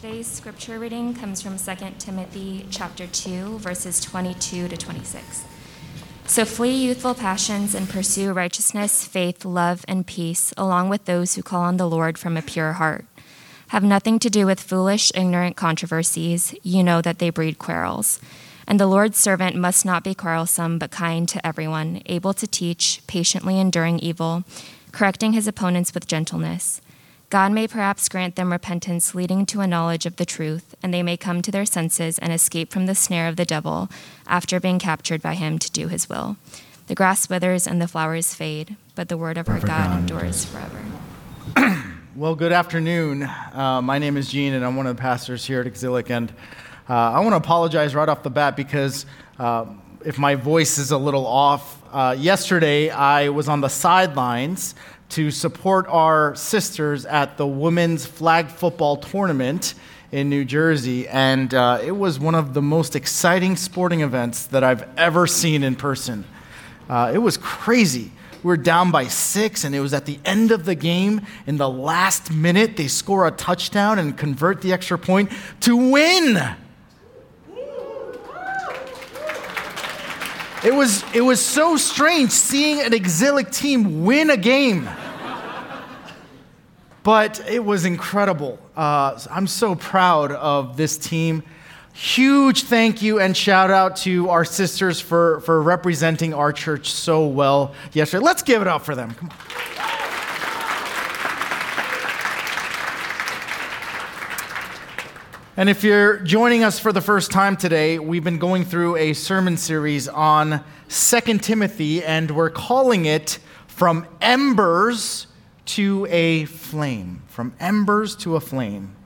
Today's scripture reading comes from 2 Timothy chapter 2 verses 22 to 26. So flee youthful passions and pursue righteousness, faith, love, and peace, along with those who call on the Lord from a pure heart. Have nothing to do with foolish, ignorant controversies. You know that they breed quarrels. And the Lord's servant must not be quarrelsome, but kind to everyone, able to teach, patiently enduring evil, correcting his opponents with gentleness. God may perhaps grant them repentance leading to a knowledge of the truth, and they may come to their senses and escape from the snare of the devil after being captured by him to do his will. The grass withers and the flowers fade, but the word of our God, endures forever. well, good afternoon. Uh, my name is Gene, and I'm one of the pastors here at Exilic. And uh, I want to apologize right off the bat because uh, if my voice is a little off, uh, yesterday I was on the sidelines to support our sisters at the women's flag football tournament in New Jersey. And uh, it was one of the most exciting sporting events that I've ever seen in person. Uh, it was crazy. We were down by six, and it was at the end of the game. In the last minute, they score a touchdown and convert the extra point to win. It was, it was so strange seeing an exilic team win a game. But it was incredible. Uh, I'm so proud of this team. Huge thank you and shout out to our sisters for, for representing our church so well yesterday. Let's give it up for them. Come on. And if you're joining us for the first time today, we've been going through a sermon series on 2 Timothy, and we're calling it From Embers to a Flame. From Embers to a Flame.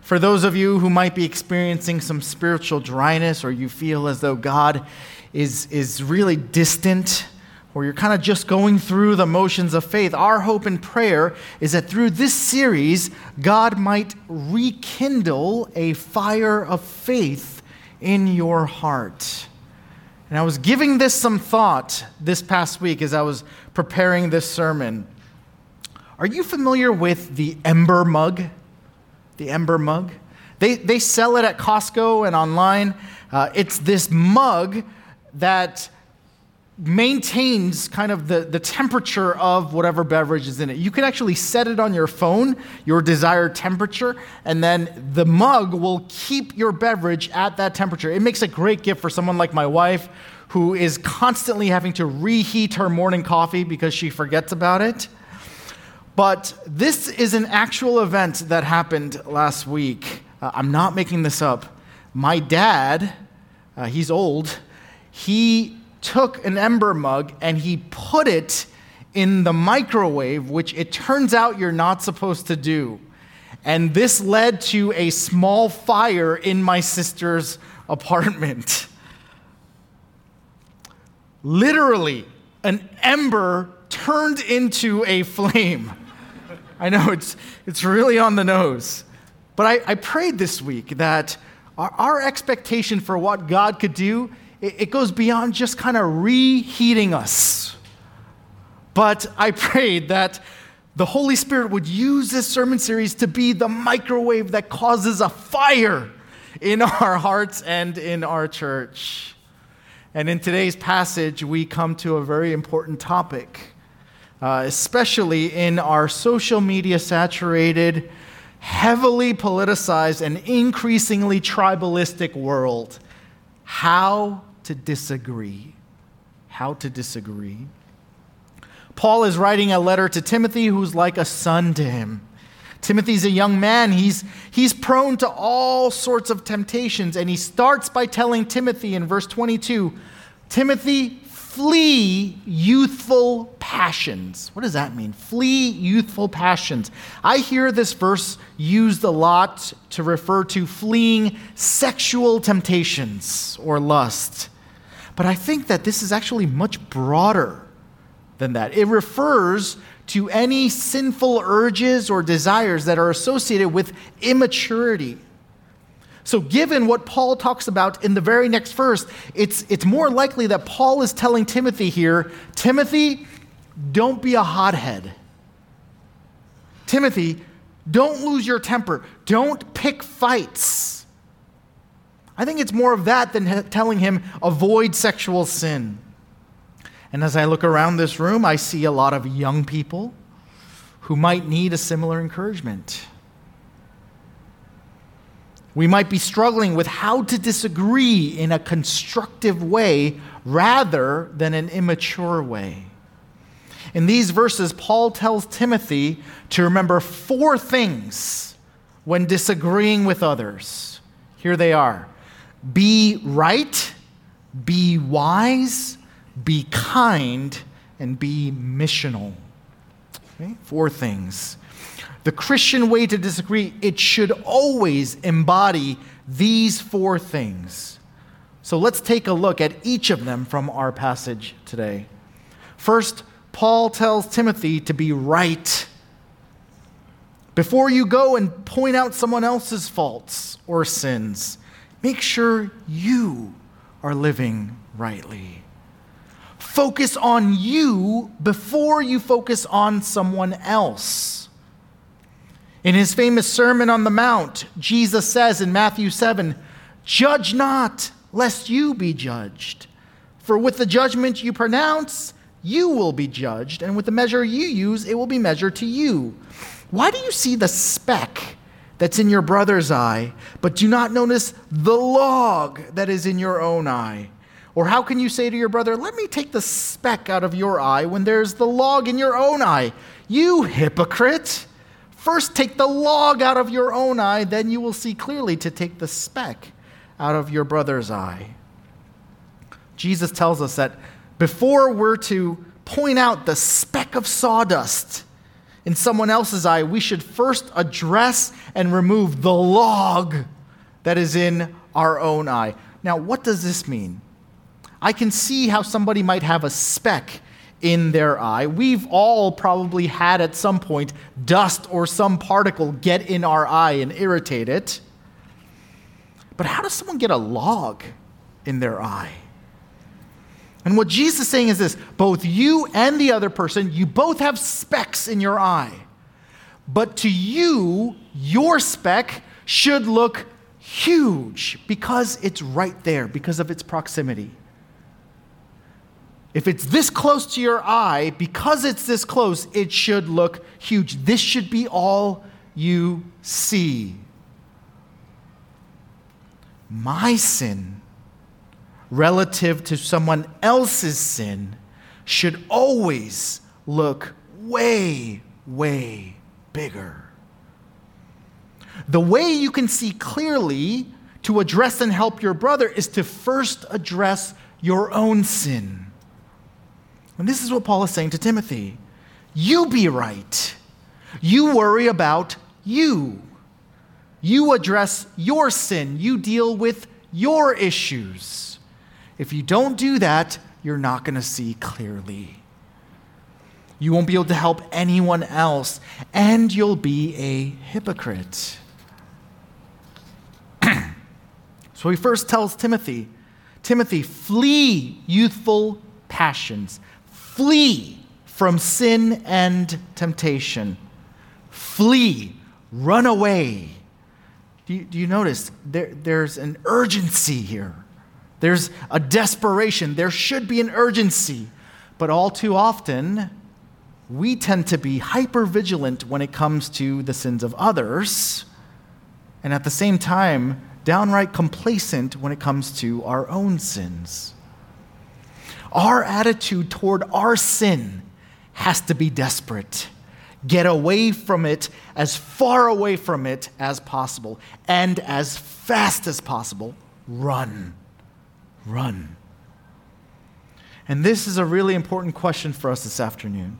For those of you who might be experiencing some spiritual dryness, or you feel as though God is, is really distant, or you're kind of just going through the motions of faith, our hope and prayer is that through this series, God might rekindle a fire of faith in your heart. And I was giving this some thought this past week as I was preparing this sermon. Are you familiar with the Ember mug? The Ember mug? They, they sell it at Costco and online. Uh, it's this mug that maintains kind of the, the temperature of whatever beverage is in it. You can actually set it on your phone, your desired temperature, and then the mug will keep your beverage at that temperature. It makes a great gift for someone like my wife who is constantly having to reheat her morning coffee because she forgets about it. But this is an actual event that happened last week. Uh, I'm not making this up. My dad, uh, he's old, he took an ember mug and he put it in the microwave, which it turns out you're not supposed to do. And this led to a small fire in my sister's apartment. Literally, an ember turned into a flame. I know it's, it's really on the nose. But I, I prayed this week that our, our expectation for what God could do it goes beyond just kind of reheating us. But I prayed that the Holy Spirit would use this sermon series to be the microwave that causes a fire in our hearts and in our church. And in today's passage, we come to a very important topic, uh, especially in our social media saturated, heavily politicized, and increasingly tribalistic world. How to disagree. How to disagree. Paul is writing a letter to Timothy who's like a son to him. Timothy's a young man. He's, he's prone to all sorts of temptations. And he starts by telling Timothy in verse 22 Timothy, flee youthful passions. What does that mean? Flee youthful passions. I hear this verse used a lot to refer to fleeing sexual temptations or lust. But I think that this is actually much broader than that. It refers to any sinful urges or desires that are associated with immaturity so, given what Paul talks about in the very next verse, it's, it's more likely that Paul is telling Timothy here Timothy, don't be a hothead. Timothy, Don't lose your temper. Don't pick fights. I think it's more of that than telling him, avoid sexual sin. And as I look around this room, I see a lot of young people who might need a similar encouragement. We might be struggling with how to disagree in a constructive way rather than an immature way. In these verses, Paul tells Timothy to remember four things when disagreeing with others. Here they are be right, be wise, be kind, and be missional. Okay? Four things. The Christian way to disagree, it should always embody these four things. So let's take a look at each of them from our passage today. First, Paul tells Timothy to be right. Before you go and point out someone else's faults or sins, make sure you are living rightly. Focus on you before you focus on someone else. In his famous Sermon on the Mount, Jesus says in Matthew 7 Judge not, lest you be judged. For with the judgment you pronounce, you will be judged, and with the measure you use, it will be measured to you. Why do you see the speck that's in your brother's eye, but do not notice the log that is in your own eye? Or how can you say to your brother, Let me take the speck out of your eye when there's the log in your own eye? You hypocrite! First, take the log out of your own eye, then you will see clearly to take the speck out of your brother's eye. Jesus tells us that before we're to point out the speck of sawdust in someone else's eye, we should first address and remove the log that is in our own eye. Now, what does this mean? I can see how somebody might have a speck in their eye. We've all probably had at some point dust or some particle get in our eye and irritate it. But how does someone get a log in their eye? And what Jesus is saying is this both you and the other person, you both have specks in your eye. But to you, your speck should look huge because it's right there, because of its proximity. If it's this close to your eye, because it's this close, it should look huge. This should be all you see. My sin relative to someone else's sin should always look way, way bigger. The way you can see clearly to address and help your brother is to first address your own sin. And this is what Paul is saying to Timothy You be right. You worry about you. You address your sin. You deal with your issues. If you don't do that, you're not going to see clearly. You won't be able to help anyone else, and you'll be a hypocrite. so he first tells Timothy Timothy, flee youthful passions. Flee from sin and temptation. Flee. Run away. Do you, do you notice there, there's an urgency here? There's a desperation. There should be an urgency. But all too often, we tend to be hyper vigilant when it comes to the sins of others, and at the same time, downright complacent when it comes to our own sins. Our attitude toward our sin has to be desperate. Get away from it, as far away from it as possible, and as fast as possible, run. Run. And this is a really important question for us this afternoon.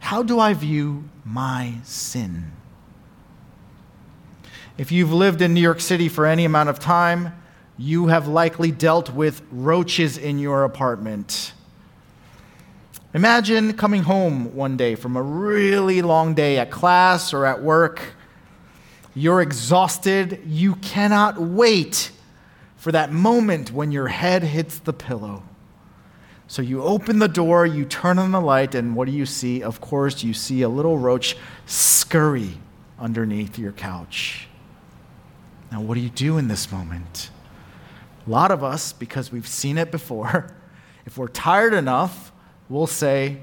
How do I view my sin? If you've lived in New York City for any amount of time, you have likely dealt with roaches in your apartment. Imagine coming home one day from a really long day at class or at work. You're exhausted. You cannot wait for that moment when your head hits the pillow. So you open the door, you turn on the light, and what do you see? Of course, you see a little roach scurry underneath your couch. Now, what do you do in this moment? A lot of us, because we've seen it before, if we're tired enough, we'll say,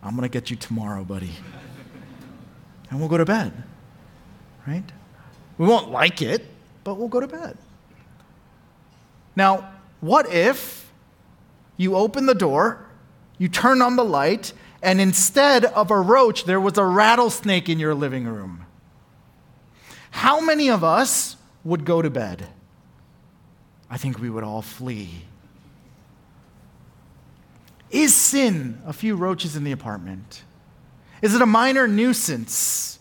I'm going to get you tomorrow, buddy. And we'll go to bed, right? We won't like it, but we'll go to bed. Now, what if you open the door, you turn on the light, and instead of a roach, there was a rattlesnake in your living room? How many of us would go to bed? I think we would all flee. Is sin a few roaches in the apartment? Is it a minor nuisance?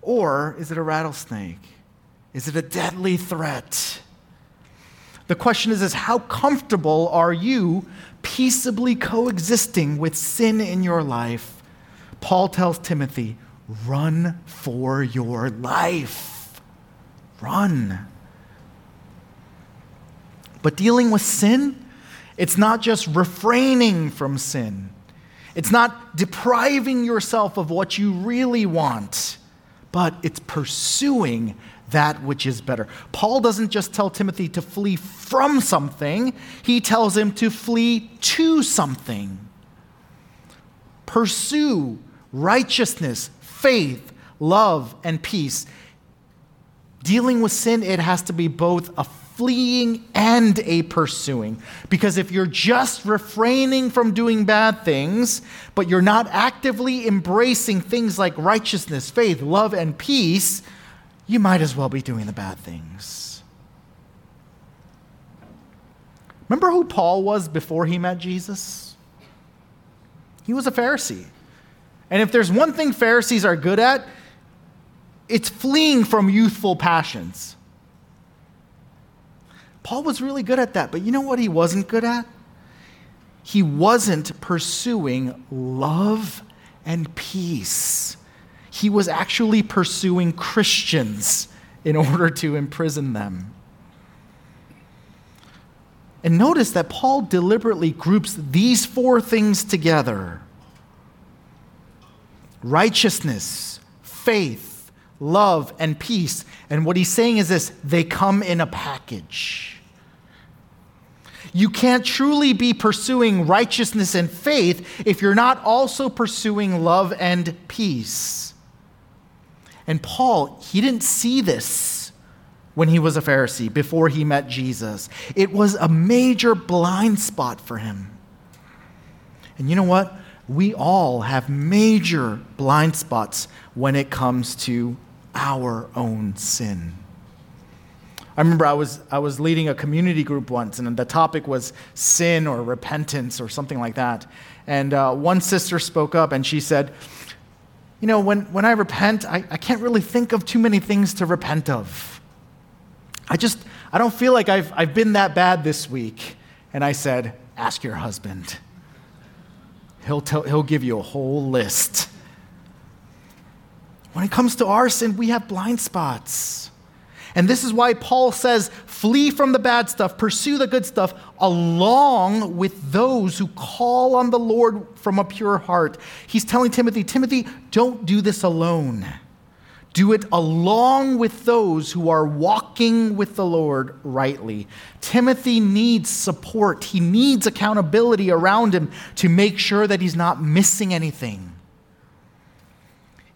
Or is it a rattlesnake? Is it a deadly threat? The question is, is how comfortable are you peaceably coexisting with sin in your life? Paul tells Timothy, run for your life. Run. But dealing with sin, it's not just refraining from sin. It's not depriving yourself of what you really want, but it's pursuing that which is better. Paul doesn't just tell Timothy to flee from something, he tells him to flee to something. Pursue righteousness, faith, love, and peace. Dealing with sin, it has to be both a fleeing and a pursuing. Because if you're just refraining from doing bad things, but you're not actively embracing things like righteousness, faith, love, and peace, you might as well be doing the bad things. Remember who Paul was before he met Jesus? He was a Pharisee. And if there's one thing Pharisees are good at, it's fleeing from youthful passions. Paul was really good at that, but you know what he wasn't good at? He wasn't pursuing love and peace. He was actually pursuing Christians in order to imprison them. And notice that Paul deliberately groups these four things together righteousness, faith, love, and peace. And what he's saying is this they come in a package. You can't truly be pursuing righteousness and faith if you're not also pursuing love and peace. And Paul, he didn't see this when he was a Pharisee before he met Jesus. It was a major blind spot for him. And you know what? We all have major blind spots when it comes to our own sin. I remember I was, I was leading a community group once, and the topic was sin or repentance or something like that. And uh, one sister spoke up and she said, You know, when, when I repent, I, I can't really think of too many things to repent of. I just, I don't feel like I've, I've been that bad this week. And I said, Ask your husband. He'll, tell, he'll give you a whole list. When it comes to our sin, we have blind spots. And this is why Paul says, flee from the bad stuff, pursue the good stuff, along with those who call on the Lord from a pure heart. He's telling Timothy, Timothy, don't do this alone. Do it along with those who are walking with the Lord rightly. Timothy needs support. He needs accountability around him to make sure that he's not missing anything.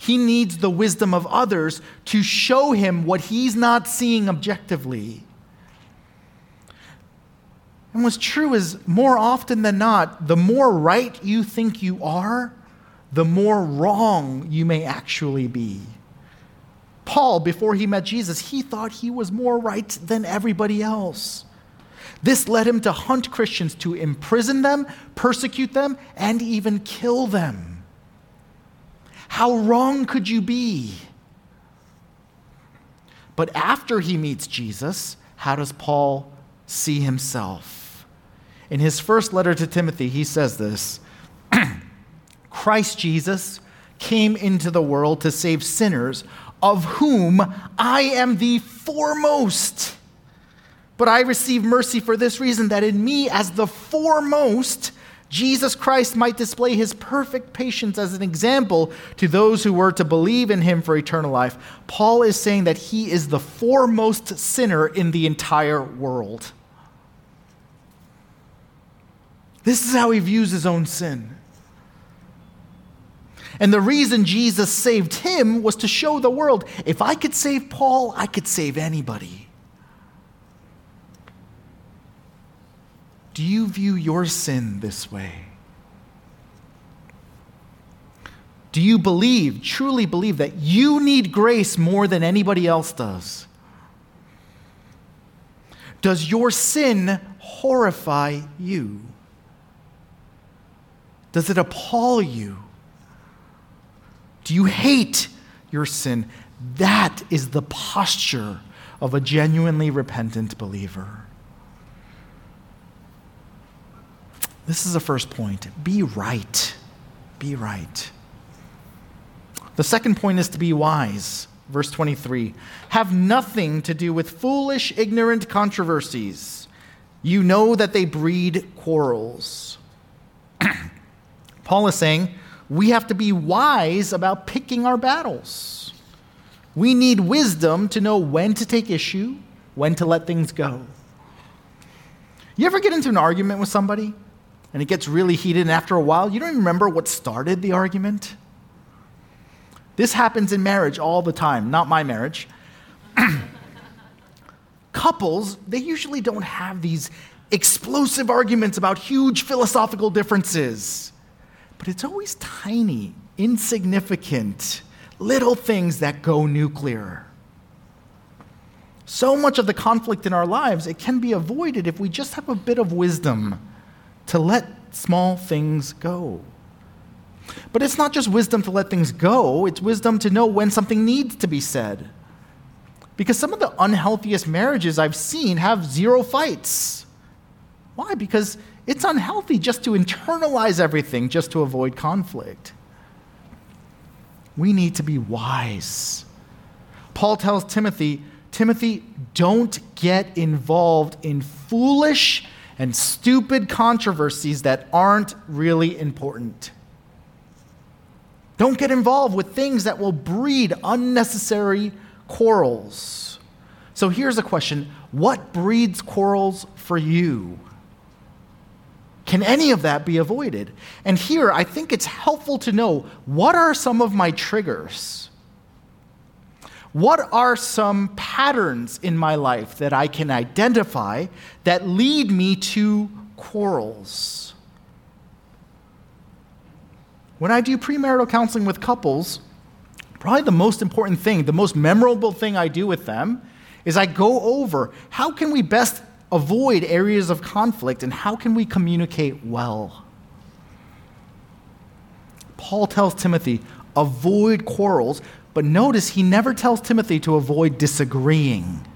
He needs the wisdom of others to show him what he's not seeing objectively. And what's true is, more often than not, the more right you think you are, the more wrong you may actually be. Paul, before he met Jesus, he thought he was more right than everybody else. This led him to hunt Christians, to imprison them, persecute them, and even kill them. How wrong could you be? But after he meets Jesus, how does Paul see himself? In his first letter to Timothy, he says this Christ Jesus came into the world to save sinners, of whom I am the foremost. But I receive mercy for this reason that in me, as the foremost, Jesus Christ might display his perfect patience as an example to those who were to believe in him for eternal life. Paul is saying that he is the foremost sinner in the entire world. This is how he views his own sin. And the reason Jesus saved him was to show the world if I could save Paul, I could save anybody. Do you view your sin this way? Do you believe, truly believe, that you need grace more than anybody else does? Does your sin horrify you? Does it appall you? Do you hate your sin? That is the posture of a genuinely repentant believer. This is the first point. Be right. Be right. The second point is to be wise. Verse 23 Have nothing to do with foolish, ignorant controversies. You know that they breed quarrels. Paul is saying we have to be wise about picking our battles. We need wisdom to know when to take issue, when to let things go. You ever get into an argument with somebody and it gets really heated, and after a while, you don't even remember what started the argument? This happens in marriage all the time, not my marriage. Couples, they usually don't have these explosive arguments about huge philosophical differences, but it's always tiny, insignificant, little things that go nuclear. So much of the conflict in our lives, it can be avoided if we just have a bit of wisdom to let small things go. But it's not just wisdom to let things go, it's wisdom to know when something needs to be said. Because some of the unhealthiest marriages I've seen have zero fights. Why? Because it's unhealthy just to internalize everything just to avoid conflict. We need to be wise. Paul tells Timothy, Timothy, don't get involved in foolish and stupid controversies that aren't really important. Don't get involved with things that will breed unnecessary quarrels. So here's a question What breeds quarrels for you? Can any of that be avoided? And here, I think it's helpful to know what are some of my triggers? What are some patterns in my life that I can identify that lead me to quarrels? When I do premarital counseling with couples, probably the most important thing, the most memorable thing I do with them is I go over how can we best avoid areas of conflict and how can we communicate well. Paul tells Timothy, avoid quarrels, but notice he never tells Timothy to avoid disagreeing.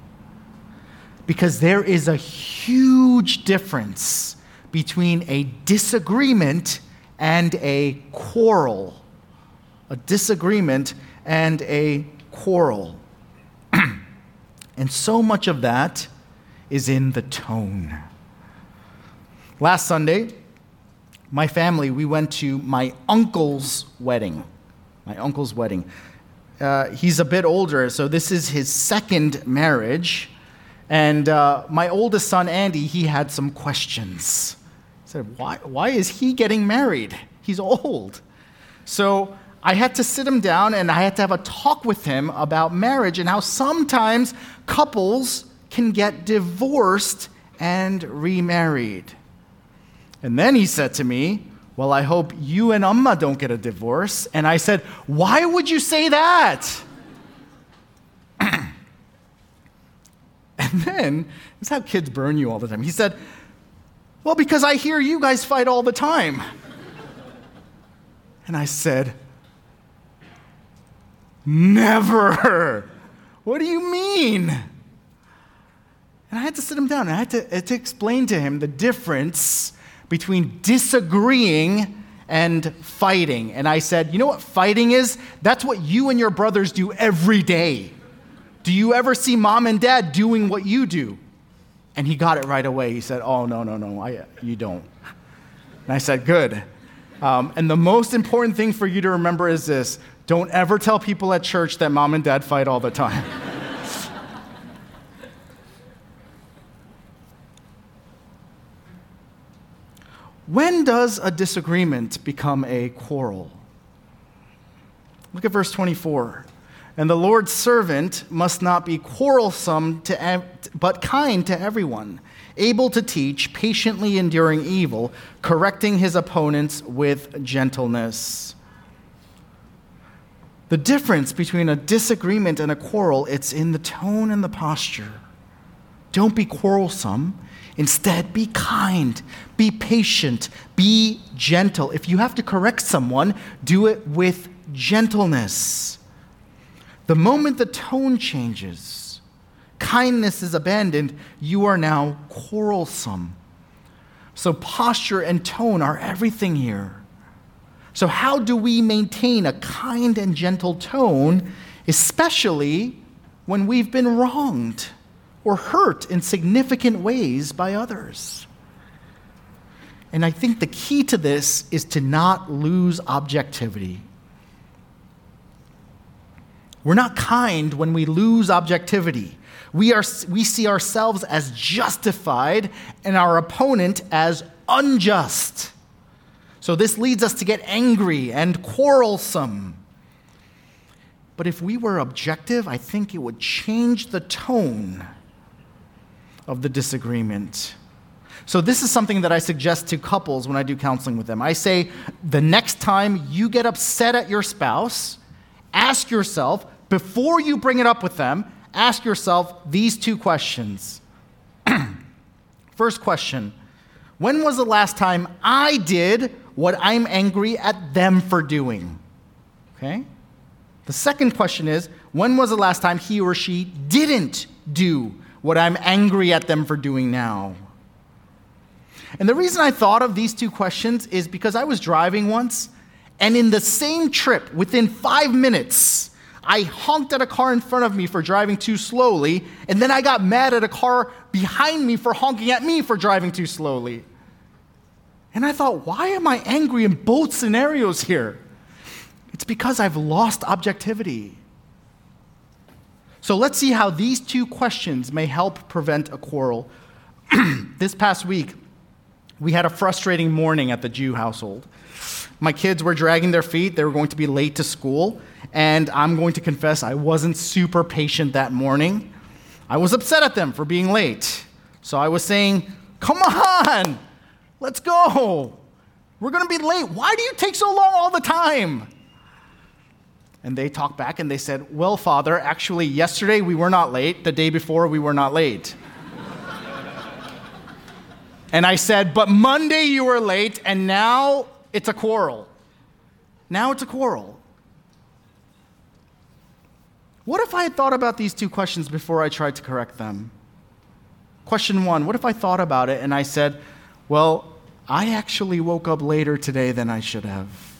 Because there is a huge difference between a disagreement and a quarrel, a disagreement and a quarrel. and so much of that is in the tone. Last Sunday, my family, we went to my uncle's wedding. My uncle's wedding. Uh, he's a bit older, so this is his second marriage. And uh, my oldest son, Andy, he had some questions He said, why, why is he getting married? He's old. So I had to sit him down and I had to have a talk with him about marriage and how sometimes couples can get divorced and remarried. And then he said to me, Well, I hope you and Amma don't get a divorce. And I said, Why would you say that? and then, this is how kids burn you all the time. He said, well, because I hear you guys fight all the time. And I said, Never. What do you mean? And I had to sit him down I had to, had to explain to him the difference between disagreeing and fighting. And I said, You know what fighting is? That's what you and your brothers do every day. Do you ever see mom and dad doing what you do? And he got it right away. He said, Oh, no, no, no, I, you don't. And I said, Good. Um, and the most important thing for you to remember is this don't ever tell people at church that mom and dad fight all the time. when does a disagreement become a quarrel? Look at verse 24. And the Lord's servant must not be quarrelsome, to, but kind to everyone, able to teach, patiently enduring evil, correcting his opponents with gentleness. The difference between a disagreement and a quarrel, it's in the tone and the posture. Don't be quarrelsome. Instead, be kind, be patient, be gentle. If you have to correct someone, do it with gentleness. The moment the tone changes, kindness is abandoned, you are now quarrelsome. So, posture and tone are everything here. So, how do we maintain a kind and gentle tone, especially when we've been wronged or hurt in significant ways by others? And I think the key to this is to not lose objectivity. We're not kind when we lose objectivity. We, are, we see ourselves as justified and our opponent as unjust. So this leads us to get angry and quarrelsome. But if we were objective, I think it would change the tone of the disagreement. So, this is something that I suggest to couples when I do counseling with them. I say, the next time you get upset at your spouse, ask yourself, before you bring it up with them, ask yourself these two questions. First question When was the last time I did what I'm angry at them for doing? Okay? The second question is When was the last time he or she didn't do what I'm angry at them for doing now? And the reason I thought of these two questions is because I was driving once, and in the same trip, within five minutes, I honked at a car in front of me for driving too slowly, and then I got mad at a car behind me for honking at me for driving too slowly. And I thought, why am I angry in both scenarios here? It's because I've lost objectivity. So let's see how these two questions may help prevent a quarrel. this past week, we had a frustrating morning at the Jew household. My kids were dragging their feet, they were going to be late to school, and I'm going to confess I wasn't super patient that morning. I was upset at them for being late. So I was saying, Come on, let's go. We're going to be late. Why do you take so long all the time? And they talked back and they said, Well, Father, actually, yesterday we were not late. The day before we were not late. and I said, But Monday you were late, and now it's a quarrel. Now it's a quarrel. What if I had thought about these two questions before I tried to correct them? Question one What if I thought about it and I said, Well, I actually woke up later today than I should have?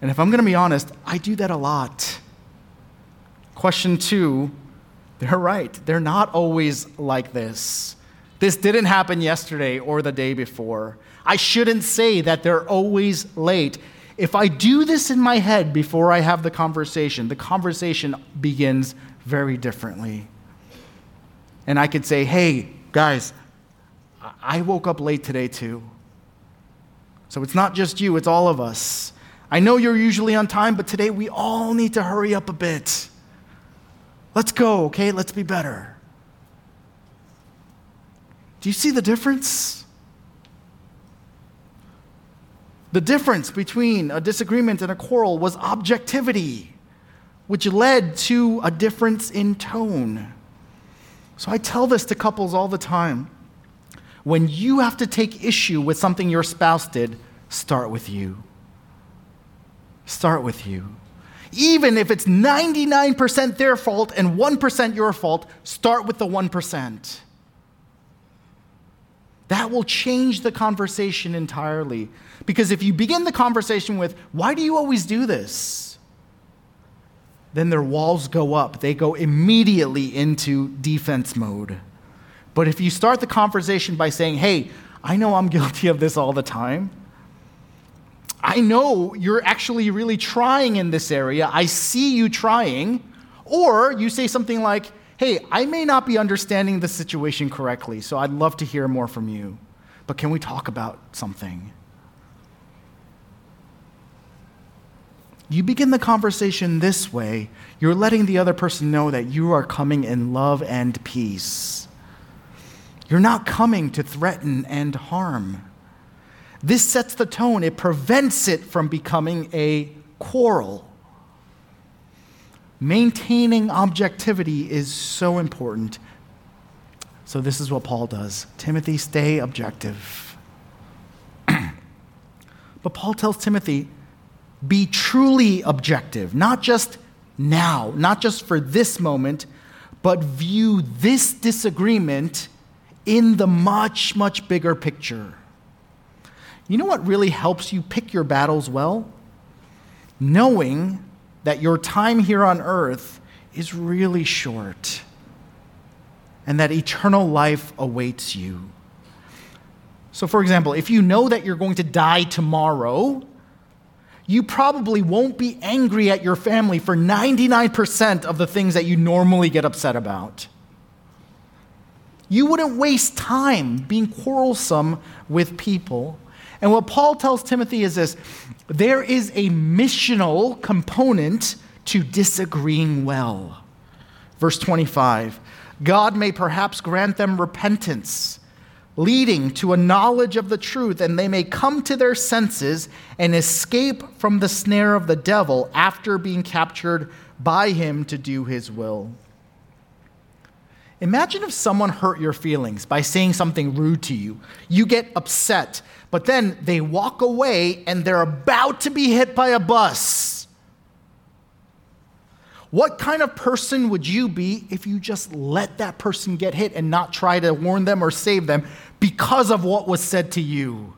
And if I'm going to be honest, I do that a lot. Question two They're right. They're not always like this. This didn't happen yesterday or the day before. I shouldn't say that they're always late. If I do this in my head before I have the conversation, the conversation begins very differently. And I could say, hey, guys, I woke up late today too. So it's not just you, it's all of us. I know you're usually on time, but today we all need to hurry up a bit. Let's go, okay? Let's be better. Do you see the difference? The difference between a disagreement and a quarrel was objectivity, which led to a difference in tone. So I tell this to couples all the time. When you have to take issue with something your spouse did, start with you. Start with you. Even if it's 99% their fault and 1% your fault, start with the 1%. That will change the conversation entirely. Because if you begin the conversation with, Why do you always do this? then their walls go up. They go immediately into defense mode. But if you start the conversation by saying, Hey, I know I'm guilty of this all the time. I know you're actually really trying in this area. I see you trying. Or you say something like, hey, I may not be understanding the situation correctly, so I'd love to hear more from you. But can we talk about something? You begin the conversation this way, you're letting the other person know that you are coming in love and peace. You're not coming to threaten and harm. This sets the tone, it prevents it from becoming a quarrel. Maintaining objectivity is so important. So, this is what Paul does Timothy, stay objective. but Paul tells Timothy, be truly objective, not just now, not just for this moment, but view this disagreement in the much, much bigger picture. You know what really helps you pick your battles well? Knowing that your time here on earth is really short and that eternal life awaits you. So, for example, if you know that you're going to die tomorrow, you probably won't be angry at your family for 99% of the things that you normally get upset about. You wouldn't waste time being quarrelsome with people. And what Paul tells Timothy is this there is a missional component to disagreeing well. Verse 25 God may perhaps grant them repentance, leading to a knowledge of the truth, and they may come to their senses and escape from the snare of the devil after being captured by him to do his will. Imagine if someone hurt your feelings by saying something rude to you. You get upset, but then they walk away and they're about to be hit by a bus. What kind of person would you be if you just let that person get hit and not try to warn them or save them because of what was said to you?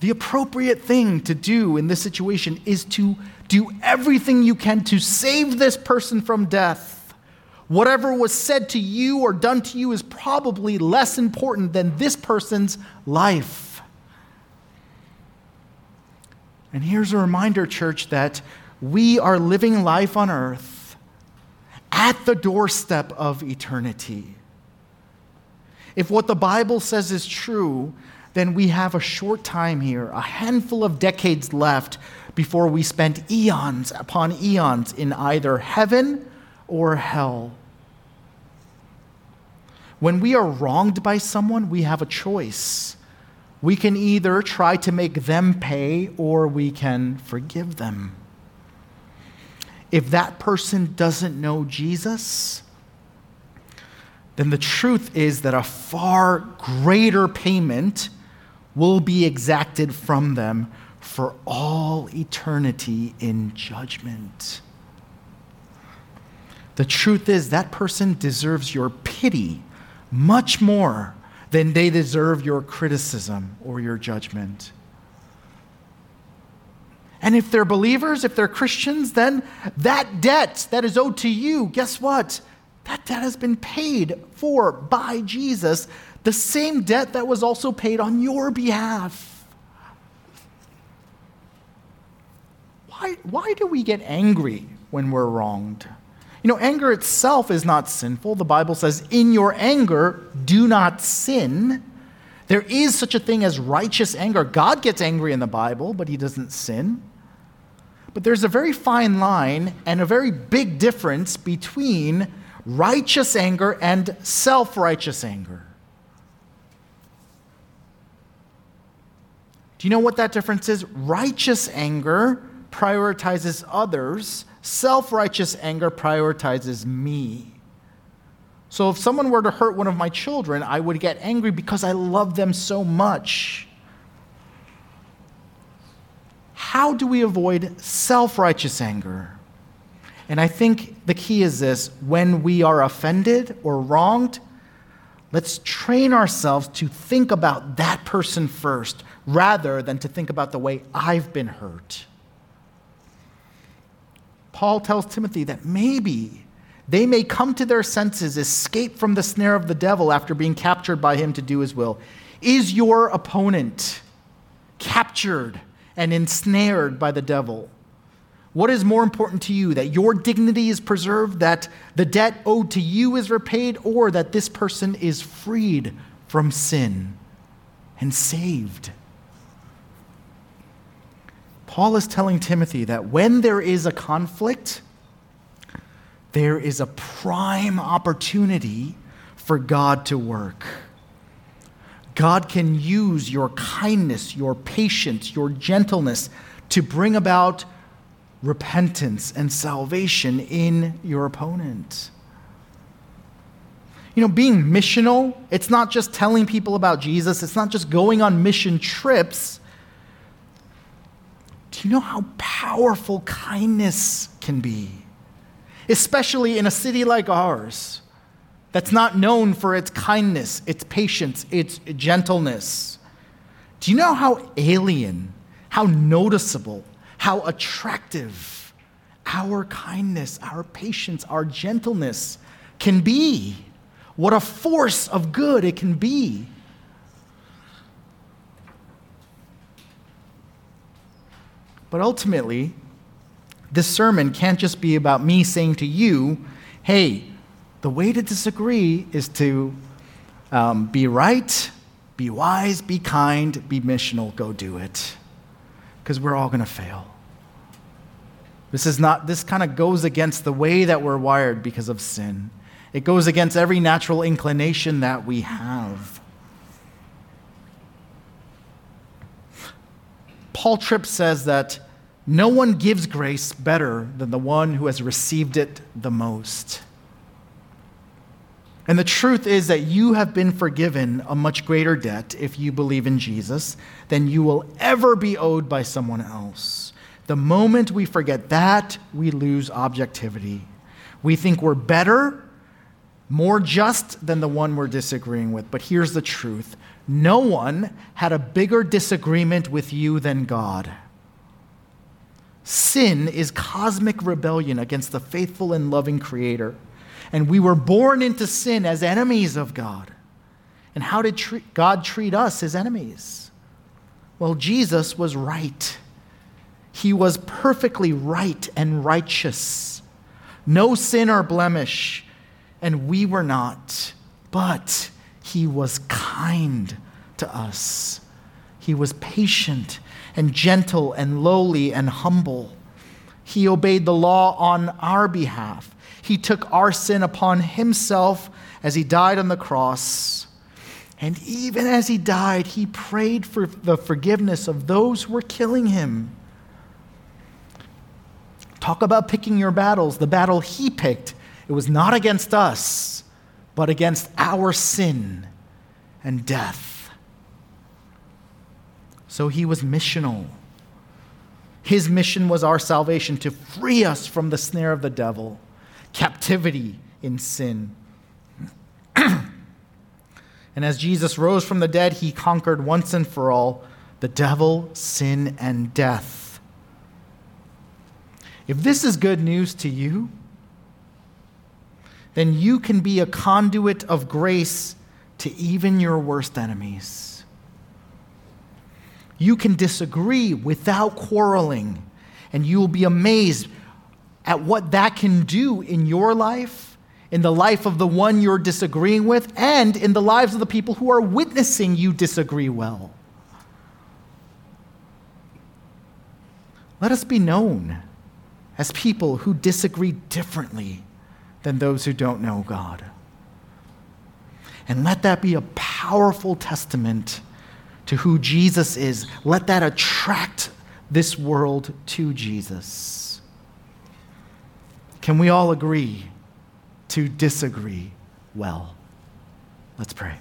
The appropriate thing to do in this situation is to do everything you can to save this person from death. Whatever was said to you or done to you is probably less important than this person's life. And here's a reminder, church, that we are living life on earth at the doorstep of eternity. If what the Bible says is true, then we have a short time here, a handful of decades left before we spend eons upon eons in either heaven or hell. When we are wronged by someone, we have a choice. We can either try to make them pay or we can forgive them. If that person doesn't know Jesus, then the truth is that a far greater payment will be exacted from them for all eternity in judgment. The truth is, that person deserves your pity much more than they deserve your criticism or your judgment. And if they're believers, if they're Christians, then that debt that is owed to you, guess what? That debt has been paid for by Jesus the same debt that was also paid on your behalf. Why, why do we get angry when we're wronged? You know, anger itself is not sinful. The Bible says, in your anger, do not sin. There is such a thing as righteous anger. God gets angry in the Bible, but he doesn't sin. But there's a very fine line and a very big difference between righteous anger and self righteous anger. Do you know what that difference is? Righteous anger prioritizes others, self righteous anger prioritizes me. So if someone were to hurt one of my children, I would get angry because I love them so much. How do we avoid self righteous anger? And I think the key is this when we are offended or wronged, let's train ourselves to think about that person first rather than to think about the way I've been hurt. Paul tells Timothy that maybe they may come to their senses, escape from the snare of the devil after being captured by him to do his will. Is your opponent captured and ensnared by the devil? What is more important to you, that your dignity is preserved, that the debt owed to you is repaid, or that this person is freed from sin and saved? Paul is telling Timothy that when there is a conflict, there is a prime opportunity for God to work. God can use your kindness, your patience, your gentleness to bring about repentance and salvation in your opponent. You know, being missional, it's not just telling people about Jesus, it's not just going on mission trips. Do you know how powerful kindness can be? Especially in a city like ours that's not known for its kindness, its patience, its gentleness. Do you know how alien, how noticeable, how attractive our kindness, our patience, our gentleness can be? What a force of good it can be. But ultimately, this sermon can't just be about me saying to you, hey, the way to disagree is to um, be right, be wise, be kind, be missional, go do it. Because we're all going to fail. This is not, this kind of goes against the way that we're wired because of sin. It goes against every natural inclination that we have. Paul Tripp says that no one gives grace better than the one who has received it the most. And the truth is that you have been forgiven a much greater debt if you believe in Jesus than you will ever be owed by someone else. The moment we forget that, we lose objectivity. We think we're better, more just than the one we're disagreeing with. But here's the truth no one had a bigger disagreement with you than God. Sin is cosmic rebellion against the faithful and loving Creator. And we were born into sin as enemies of God. And how did treat, God treat us as enemies? Well, Jesus was right. He was perfectly right and righteous, no sin or blemish, and we were not. But he was kind to us. He was patient and gentle and lowly and humble. He obeyed the law on our behalf. He took our sin upon himself as he died on the cross. And even as he died, he prayed for the forgiveness of those who were killing him. Talk about picking your battles. The battle he picked, it was not against us, but against our sin and death. So he was missional. His mission was our salvation to free us from the snare of the devil, captivity in sin. and as Jesus rose from the dead, he conquered once and for all the devil, sin, and death. If this is good news to you, then you can be a conduit of grace to even your worst enemies. You can disagree without quarreling, and you will be amazed at what that can do in your life, in the life of the one you're disagreeing with, and in the lives of the people who are witnessing you disagree well. Let us be known as people who disagree differently than those who don't know God. And let that be a powerful testament to who Jesus is. Let that attract this world to Jesus. Can we all agree to disagree well? Let's pray.